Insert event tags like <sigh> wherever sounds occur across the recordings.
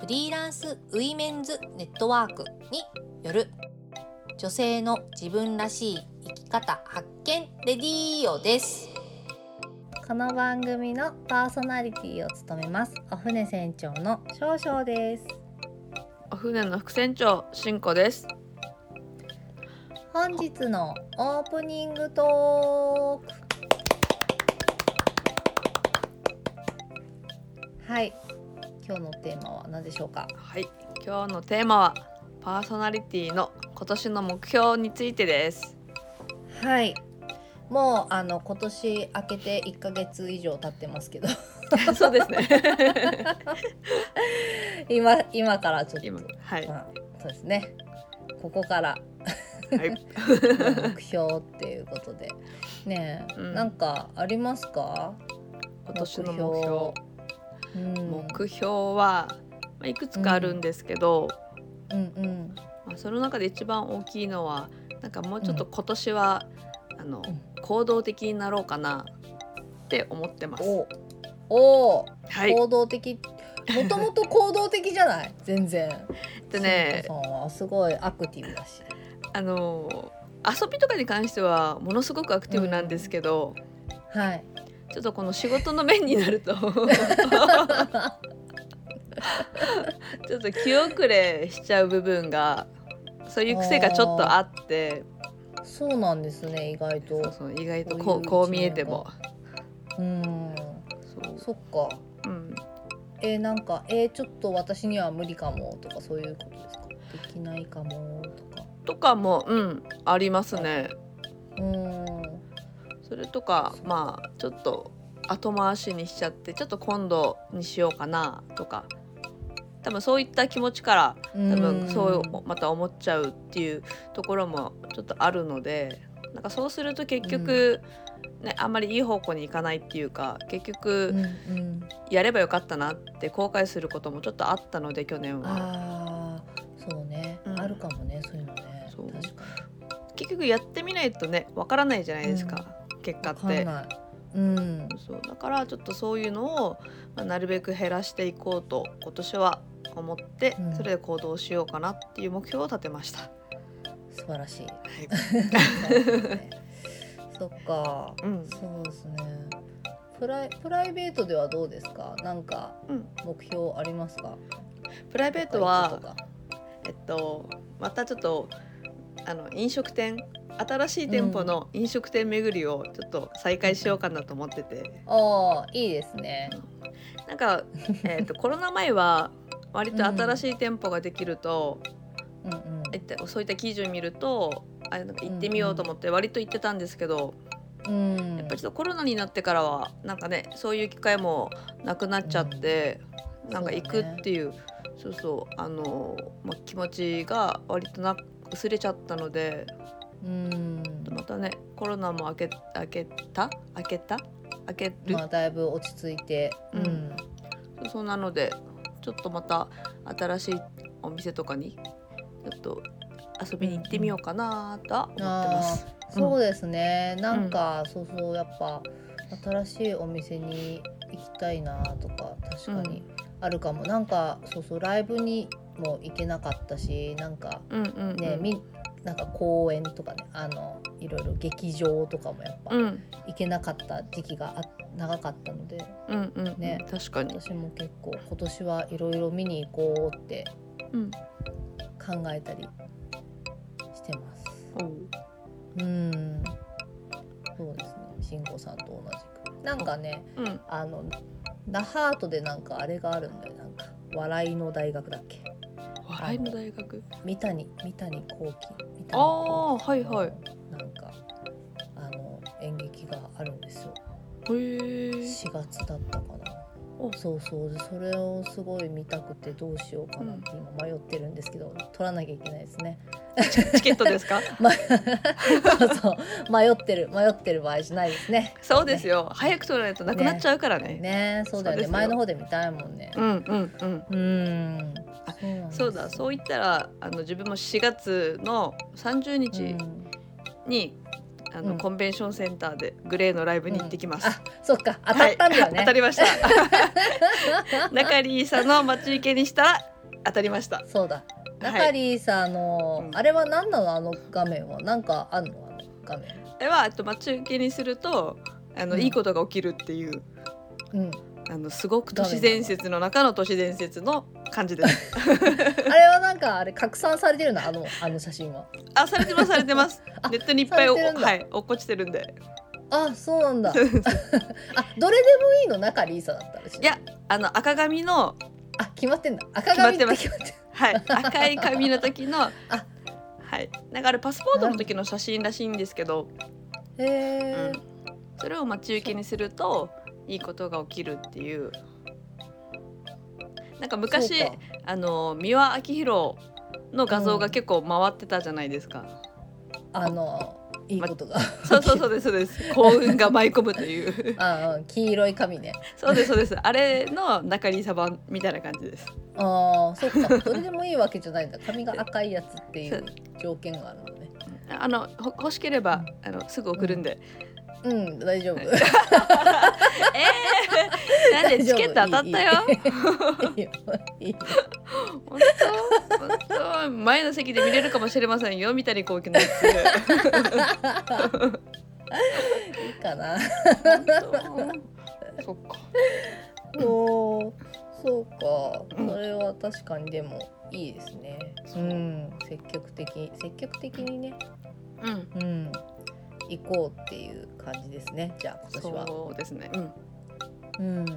フリーランスウィメンズネットワークによる女性の自分らしい生き方発見レディーオです。この番組のパーソナリティを務めます。お船船長の少々です。お船の副船長しんこです。本日のオープニングトーク。はい今日のテーマは何でしょうか？はい今日のテーマはパーソナリティの今年の目標についてです。はい。もうあの今年明けて1ヶ月以上経ってますけど。<laughs> そうですね。<laughs> 今今からちょっと。今はい、まあ、そうですね。ここから。はい、<laughs> 目標っていうことで。ねえ、うん。なんかありますか？今年の目標うん、目標は、まあ、いくつかあるんですけど、うん。うんまあ、その中で一番大きいのはなんかもうちょっと今年は、あのうん行動的になろうかなって思ってます。お。お。はい、行動的。もともと行動的じゃない？<laughs> 全然。でねすごいアクティブだし。あの遊びとかに関してはものすごくアクティブなんですけど、はいちょっとこの仕事の面になると。<laughs> ちょっと気遅れしちゃう部分がそういう癖がちょっとあって。そうなんですね意外そうとそう意外とこうこう見えても。うん。そう、そっか。うん、えーなんかえーちょっと私には無理かもとかそういうことですか？できないかもとか。とかも、うん、ありますね。うんそれとかまあちょっと後回しにしちゃってちょっと今度にしようかなとか。多分そういった気持ちから多分そうまた思っちゃうっていうところもちょっとあるのでなんかそうすると結局、ね、あんまりいい方向に行かないっていうか結う局んうん。やればよかったなって後悔することもちょっとあったので去年は。そうね、うん。あるかもねそういうのね。結局やってみないとねわからないじゃないですか、結果って。うん。そうだからちょっとそういうのを、まあ、なるべく減らしていこうと今年は思って、うん。それで行動しようかなっていう目標を立てました。素晴らしい。はい。そっか、うん。そうですね。プライプライベートではどうですか？なんかうん。目標ありますか？プライベートとはか。えっとまたちょっとあの飲食店新しい店舗の飲食店巡りをちょっと再開しようかなと思ってて、ああいいですね。なんか、えっと <laughs> コロナ前は割と新しい店舗ができると、うんうん。えっとそういった記事を見るとあなんか行ってみようと思って割と行ってたんですけど、うん。やっぱりちょっとコロナになってからはなんかねそういう機会もなくなっちゃって、なんか行くっていうそう,、そうあの、まあ、気持ちが割とな薄れちゃったのでうん。またねコロナも明け明けた？明けた明ける、まあだいぶ落ち着いて。うん。うんそうなのでちょっとまた新しいお店とかにちょっと遊びに行ってみようかなとは思ってます。そうですね、なんか、そうそうやっぱ新しいお店に行きたいなとか確かにあるかも、なんかそうそうライブにも行けなかったしなんかうんうんうん。ね、みなんか公演とかねあのいろいろ劇場とかもやっぱうん。行けなかった時期があ長かったのでうんうん、ね。確かに、私も結構今年はいろいろ見に行こうってうん、考えたりしてます。おう。うん。そうですね。慎吾さんと同じく。なんかねうん。あのナハートでなんかあれがあるんだよ。なんか笑いの大学だっけ？笑い。の大学。三谷三谷幸喜。三谷ああはいはい。なんかあの演劇があるんですよ。へえ4月だったかな。お。そうそう。でそれをすごい見たくてどうしようかなって今迷ってるんですけど、取らなきゃいけないですね。チケットですか？<laughs> ま、<laughs> そうそう。迷ってる迷ってる場合じゃないですね。そうですよ。早く取らないとなくなっちゃうからね。ね。そうだよね。前の方で見たいもんね。うんうんうん。うん。あそうだそう言ったらあの自分も4月の30日うん。に、あのうん。コンベンションセンターでグレーのライブに行ってきます、あ、そっか。当たったんだよはい、ね。当たりました。中リーさんの待ち受けにしたら当たりました。そうだ。はい。中リーさんの、うん。あれは何なのあの画面は？なんかあんのあの画面。ではあと待ち受けにするとあの、うん。いいことが起きるっていううん。あのすごく都市伝説の。中の都市伝説の感じです。<laughs> あれはなんかあれ拡散されてるの？あのあの写真は。あされてますされてます。<laughs> あネットにいっぱいはい落っこちてるんで。あ、そうなんだ。<laughs> あ、どれでもいいの？中リーサだったらしい。やあの赤髪のあ、決まってんだ。赤髪って決まってる。はい赤い髪の時のあはいなんかあれパスポートの時の写真らしいんですけど、へえ、それを待ち受けにするといいことが起きるっていうなんか昔そうか。あの三輪明宏の画像が結構回ってたじゃないですか、あのいいことが。そうそうそうですそうです。<laughs> 幸運が舞い込むという。あ、うん黄色い髪ね。そうですそうです。あれの中里サバンみたいな感じです。ああ、そっか。どれでもいいわけじゃないんだ。髪が赤いやつっていう条件があるのね。あのほ欲しければあのすぐ送るんで、うん、大丈夫。えー、なんでチケット当たったよ？本当？本当？前の席で見れるかもしれませんよ三谷幸喜のやつ <laughs> いいかな。そっかそう、そうか。うんそれは確かにでもいいですね。うん、積極的、積極的にね。うんうん。行こうっていう感じですね。じゃあ今年は。そうですねうんうん。なん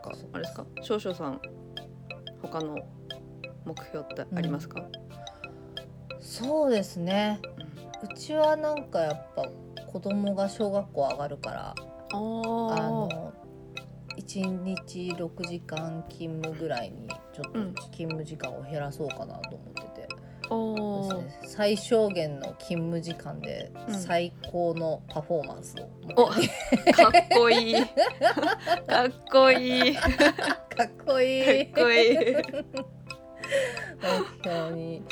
かあれですか？少々さん他の目標ってありますか、そうですね。うちはなんかやっぱ子供が小学校上がるから、あの一日6時間勤務ぐらいにちょっとうん勤務時間を減らそうかなと思って最小限の勤務時間でうん。最高のパフォーマンスを。おかっこいい。かっこいい。かかっこいい。っこいい。目標に。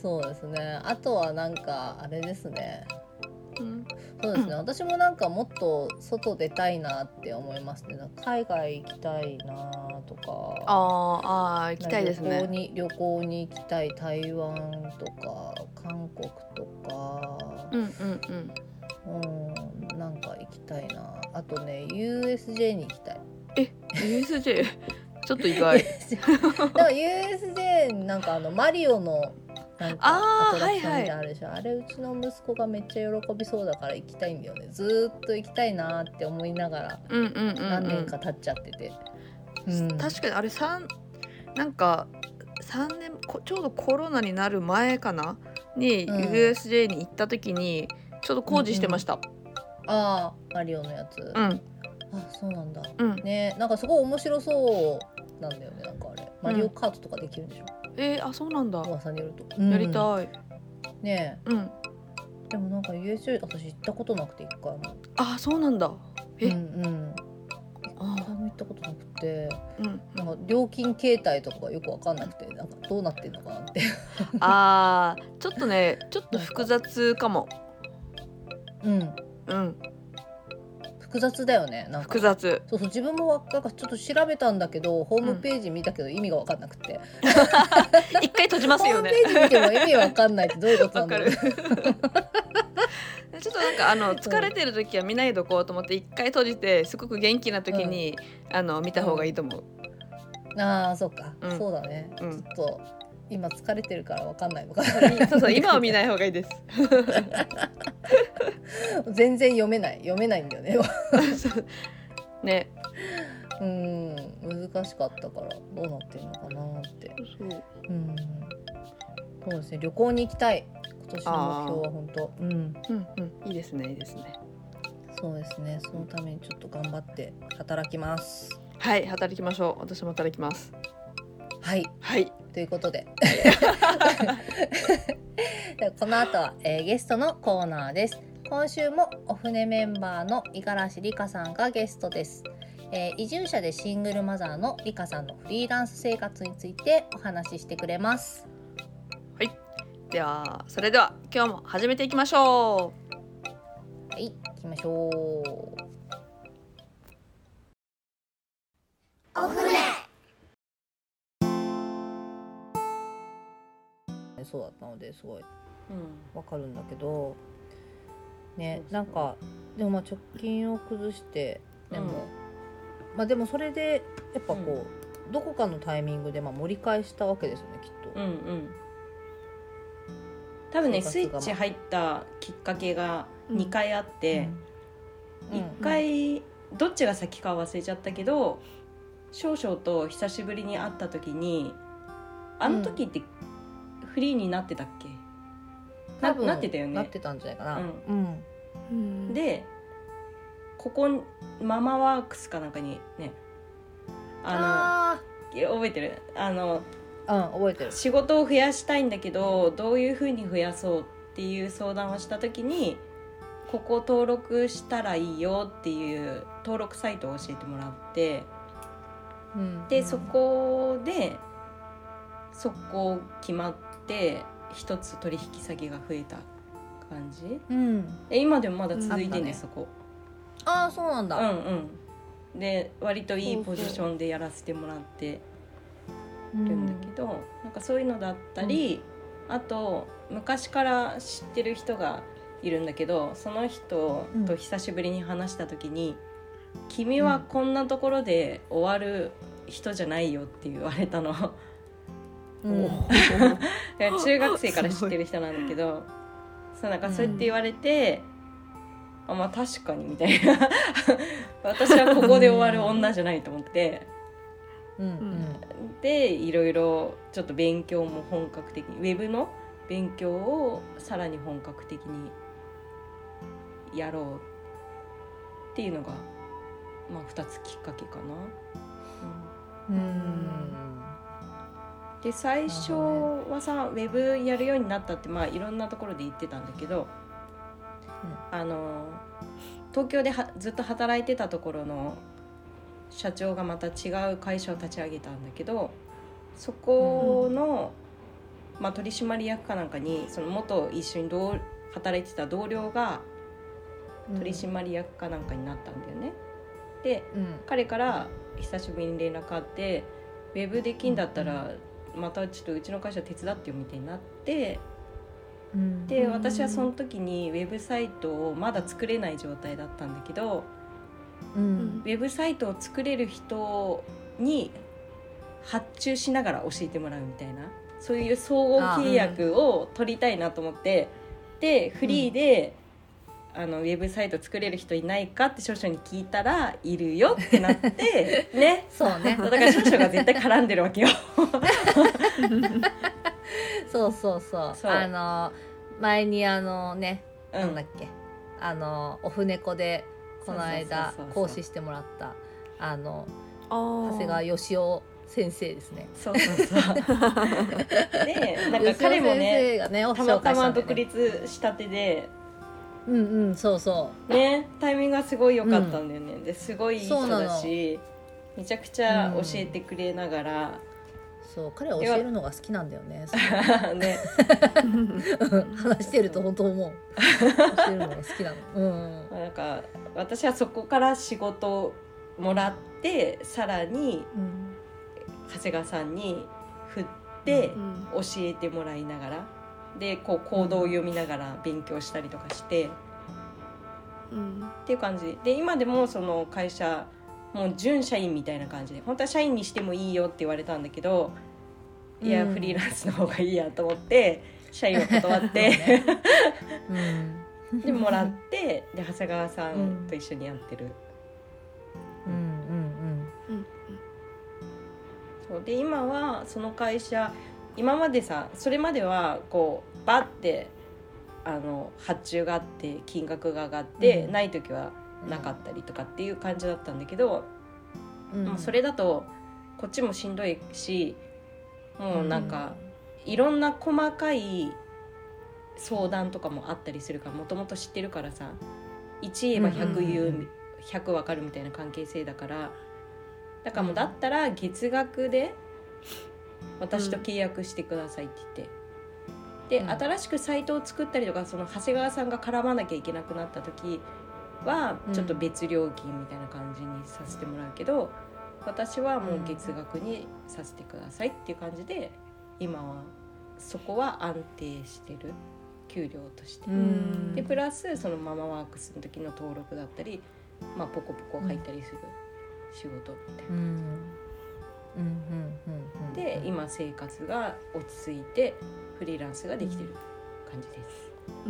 そうですね。あとはなんかあれですね。うんそうですね、私もなんかもっと外出たいなって思いますね。海外行きたいなとか。あーあー行きたいです旅行ねに旅行に行きたい台湾とか韓国とか。うんうんうん。うんなんか行きたいな。あとね USJ に行きたい。え USJ ちょっと意外。<laughs> USJ なんかあのマリオのなんかアトラクションはいはいみあるでしょ、あれうちの息子がめっちゃ喜びそうだから行きたいんだよね。ずーっと行きたいなって思いながらうんうんうん、うん、何年か経っちゃってて、うん。確かにあれ三なんか3年こちょうどコロナになる前かな？にうん。USJ に行った時にちょうど工事してました。ああマリオのやつ、うん、あそうなんだ。うん、ねなんかすごい面白そうなんだよねなんかあれ。マリオカートとかできるんでしょ、えー、あそうなんだ。噂によると、やりいたい。ねうん、えでもなんか USJ 私行ったことなくて一回も。あそうなんだ。え、うんうん。あ一回も行ったことなくてうん、なんか料金形態とかがよくわかんなくてなんかどうなってんのかなって。<laughs> あーちょっとねちょっと複雑かも。うん。うん、複雑だよねなんか。複雑。そうそう自分もなんかちょっと調べたんだけどホームページ見たけど意味が分かんなくて、<laughs> 一回閉じますよね。ホームページ見ても意味分かんないってどういうことなんだろ <laughs> る。う。ちょっとなんかあの疲れてる時は見ないとこうと思って一回閉じてすごく元気な時に、あの見た方がいいと思う。ああそうか、うん。そうだね、うん。ちょっと今疲れてるから分かんないのかな。<laughs> そうそう今は見ない方がいいです。<laughs> 全然読めない。読めないんだよね。<laughs> ね。うん難しかったからどうなってるのかなって。そう。うん。そうですね。旅行に行きたい。今年の目標は本当。うん。うんうん。いいですねいいですね。そうですね。そのためにちょっと頑張って働きます。はい働きましょう。私も働きますはい。はい。ということで。<laughs> でこの後は、えーゲストのコーナーです。今週もお船メンバーの五十嵐里香さんがゲストです、えー移住者でシングルマザーの里香さんのフリーランス生活についてお話ししてくれます。ではそれでは今日も始めていきましょはい行きましょうそうだったのですごい。わかるんだけどねなんかでもまあ直近を崩してでも、うん。まあでもそれでやっぱこう、どこかのタイミングでまあ盛り返したわけですよねきっと。うんうん。多分ねスイッチ入ったきっかけがうん。2回あって、うん。1回どっちが先かは忘れちゃったけど少々と久しぶりに会った時にあの時ってフリーになってたっけ、な多分なってたよね。なってたんじゃないかな。ううん。うででここママワークスかなんかにねああの覚えてる？あのあうん覚えてる。仕事を増やしたいんだけどどういうふうに増やそうっていう相談をした時にここ登録したらいいよっていう登録サイトを教えてもらってうん。でそこで速攻決まって一つ取引先が増えた感じ？うん。で今でもまだ続いてんで、うん。すそこ。ああそうなんうんだ。うん。で割といいポジションでやらせてもらってるんだけど、なんかそういうのだったり、あと昔から知ってる人がいるんだけどその人と久しぶりに話した時に「君はこんなところで終わる人じゃないよ」って言われたの。<laughs> うん。<laughs> 中学生から知ってる人なんだけどそうなんかそうやって言われて、あまあ確かにみたいな <laughs> 私はここで終わる女じゃないと思って。うんでいろいろちょっと勉強も本格的にウェブの勉強をさらに本格的にやろうっていうのが、まあ、2つきっかけかな。うん。うん。うんで最初はさ、ウェブやるようになったって、まあ、いろんなところで言ってたんだけど、あの東京ではずっと働いてたところの社長がまた違う会社を立ち上げたんだけどそこの、まあ、取締役かなんかにその元一緒に同働いてた同僚が取締役かなんかになったんだよね。でうん。彼から久しぶりに連絡あって「ウェブできんだったらまたちょっとうちの会社手伝ってよ」みたいになってうん。で私はその時にウェブサイトをまだ作れない状態だったんだけどうん。ウェブサイトを作れる人に発注しながら教えてもらうみたいなそういう総合契約を取りたいなと思ってでフリーで、あのウェブサイト作れる人いないかって少々に聞いたらいるよってなって <laughs> ねそうね。だから少々が絶対絡んでるわけよ。<laughs> そうそうそう。そうあの前にあのね、うんなんだっけ、あのオフネコでこの間講師してもらったあの長長谷川義雄先生ですね。そうそうそう。<laughs> でなんか彼もねね、たまたま独立。立したてでうんうん、そうそねタイミングがすごい良かったんだよね、ですごいいい人だしめちゃくちゃ教えてくれながら、う。そう、彼は教えるのが好きなんだよね。ね <laughs> 話してると本当思う。教えるのが好きなの。うん。なんか私はそこから仕事をもらってさらにうん。長谷川さんに振って教えてもらいながらでこうコードを読みながら勉強したりとかして。っていう感じ。で今でもその会社もう準社員みたいな感じで。本当は社員にしてもいいよって言われたんだけどいや、うんフリーランスの方がいいやと思って社員を断って、うん。でもらってで長谷川さんと一緒にやってる、うん。うん。そう。で今はその会社今までさそれまではこうバッてあの発注があって金額が上がって、うん。ない時はうん。なかったりとかっていう感じだったんだけど、うん。もうそれだとこっちもしんどいしもうなんか、いろんな細かい相談とかもあったりするからもともと知ってるからさ1言えば100言う,、うんうん。うん100分かるみたいな関係性だからだからもううんだったら月額で私と契約してくださいって言って。で、うん。新しくサイトを作ったりとかその長谷川さんが絡まなきゃいけなくなった時はうん。ちょっと別料金みたいな感じにさせてもらうけど、私はもう月額にさせてくださいっていう感じで今はそこは安定してる。給料として。うん。でプラスそのママワークスの時の登録だったり、まあ、ポコポコ入ったりする仕事みたいな。で今生活が落ち着いてフリーランスができてる感じです。う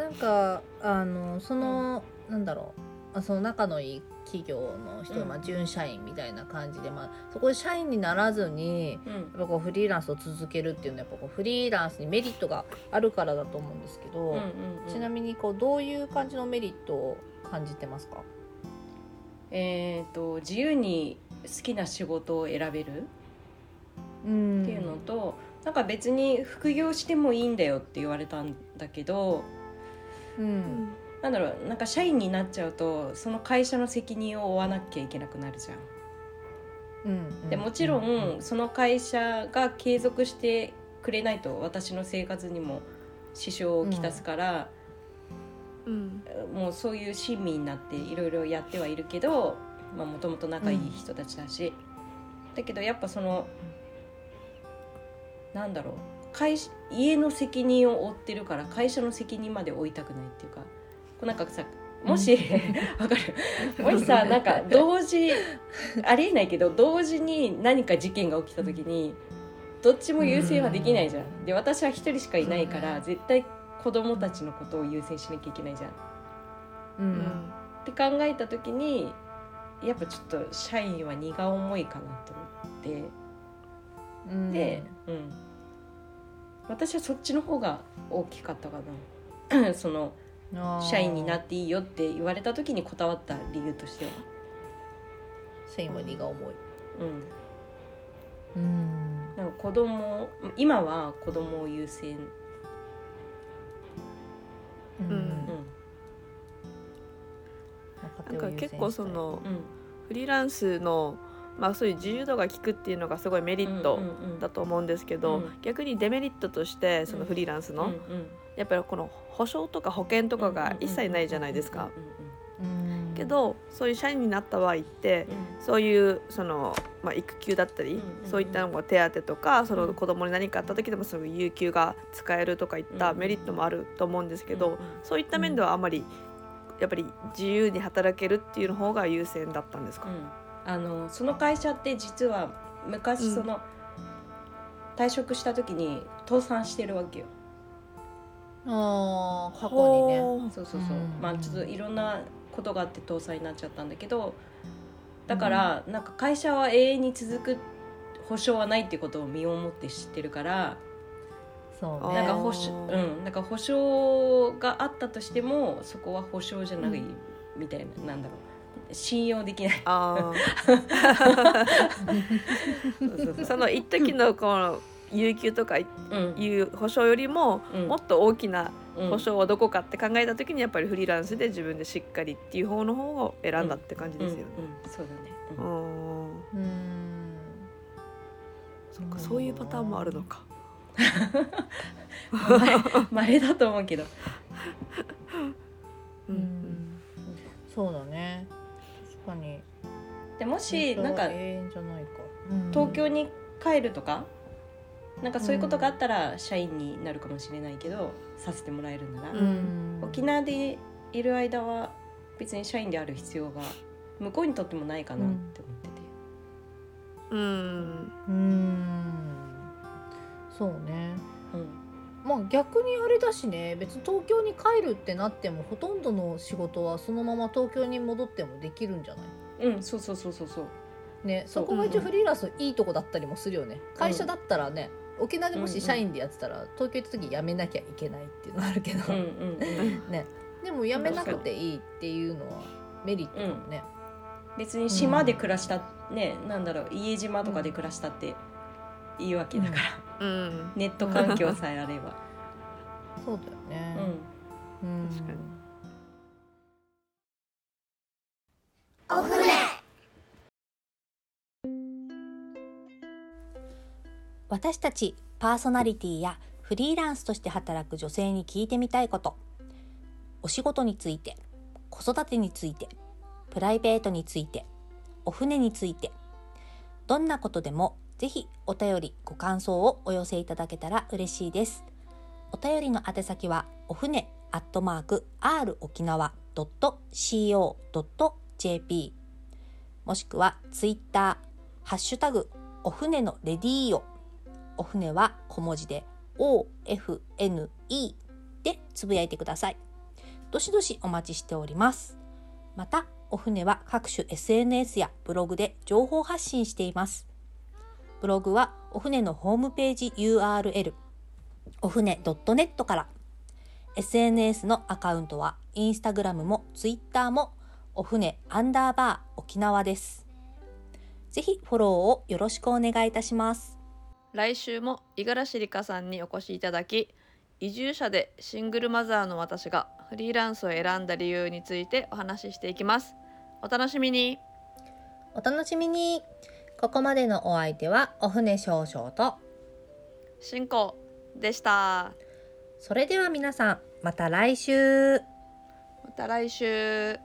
ん。なんかあのその、なんだろう。あその仲のいい企業の人、うん。まあ、準社員みたいな感じで、まあ、そこで社員にならずにうん。やっぱこうフリーランスを続けるっていうのはやっぱこうフリーランスにメリットがあるからだと思うんですけど、ちなみにこうどういう感じのメリットを感じてますか？えー、と自由に好きな仕事を選べる？うん。っていうのと、なんか別に副業してもいいんだよって言われたんだけどうん。なんだろうなんか社員になっちゃうとその会社の責任を負わなきゃいけなくなるじゃん。うん。でもちろんその会社が継続してくれないと私の生活にも支障をきたすから、うんもうそういう親身になっていろいろやってはいるけどもともと仲いい人たちだし、だけどやっぱそのなんだろう。会社家の責任を負ってるから会社の責任まで負いたくないっていうか。こうなんかさもし <laughs> わかる。<laughs> もしさなんか同時ありえないけど同時に何か事件が起きた時にどっちも優先はできないじゃん。で私は一人しかいないから絶対子供たちのことを優先しなきゃいけないじゃん。ううん。んって考えた時にやっぱちょっと社員は荷が重いかなと思って、うん。で、うん、私はそっちの方が大きかったかな。<clears throat> その社員になっていいよって言われた時にこだわった理由としては、社員は荷が重い。うん、うん。なんか子供今は子供を優先、うんなんか結構そのうん、フリーランスのまあそういう自由度が効くっていうのがすごいメリットうんうんうんだと思うんですけど、うん。逆にデメリットとしてそのフリーランスの、うんうんやっぱりこの保証とか保険とかが一切ないじゃないですか。うんけどそういう社員になった場合ってうん。うんそういうその、まあ、育休だったり、うんうんうんそういったのも手当とかそのうん子供に何かあった時でもその有給が使えるとかいったうんメリットもあると思うんですけど、うんうん。そういった面ではあまりやっぱり自由に働けるっていうの方が優先だったんですか、うん、あのその会社って実は昔その、退職した時に倒産してるわけよ。あー過去にね。そうそうそう、うん。まあちょっといろんなことがあって倒産になっちゃったんだけどだから、なんか会社は永遠に続く保証はないっていうことを身をもって知ってるからそうね。なんか保証うん。なんか保証があったとしてもそこは保証じゃないみたいな、なんだろう。信用できない。あ <laughs> その一時のこの有給とかいうん。いう保証よりもうん。もっと大きなうん保証はどこかって考えた時にやっぱりフリーランスで自分でしっかりっていう方の方を選んだって感じですよね。うんうんそうだね、ううんんうん。そっかそういうパターンもあるのか。<laughs> まれだと思うけど、ううん。んそうだね。確かに。でもしなんか永遠じゃないか、うん。東京に帰るとかなんかそういうことがあったら社員になるかもしれないけどさせてもらえるなら、うん。沖縄でいる間は別に社員である必要が向こうにとってもないかなって思ってて、うん。うんそうね。うん。まあ逆にあれだしね別に東京に帰るってなってもほとんどの仕事はそのまま東京に戻ってもできるんじゃない？うん、そうそうそうそうそう。ねそこが一応フリーランスのいいとこだったりもするよね。会社だったらね沖縄でもし社員でやってたら東京行った時辞めなきゃいけないっていうのはあるけど、うんうんうん。<laughs> ね。でも辞めなくていいっていうのはメリットかもね、別に島で暮らした、ねなんだろう家島とかで暮らしたっていいわけだから、うん。ネット環境さえあれば、<laughs> そうだようね。ん、うん。確かに。私たちパーソナリティやフリーランスとして働く女性に聞いてみたいこと。お仕事について子育てについてプライベートについてお船について。どんなことでもぜひお便りご感想をお寄せいただけたら嬉しいですお便りの宛先はお船アットマーク r 沖縄 .co.jp もしくはツイッターハッシュタグお船のレディーオお船は小文字で OFNE でつぶやいてください。どしどしお待ちしております。また、お船は各種 SNS やブログで情報発信しています。ブログはお船のホームページ URL お船 .net から SNS のアカウントはインスタグラムもツイッターもお船アンダーバー沖縄です。ぜひフォローをよろしくお願いいたします。来週も五十嵐里香さんにお越しいただき移住者でシングルマザーの私がフリーランスを選んだ理由についてお話ししていきますお楽しみにお楽しみにここまでのお相手はお船少々と進行でした。それでは皆さんまた来週。また来週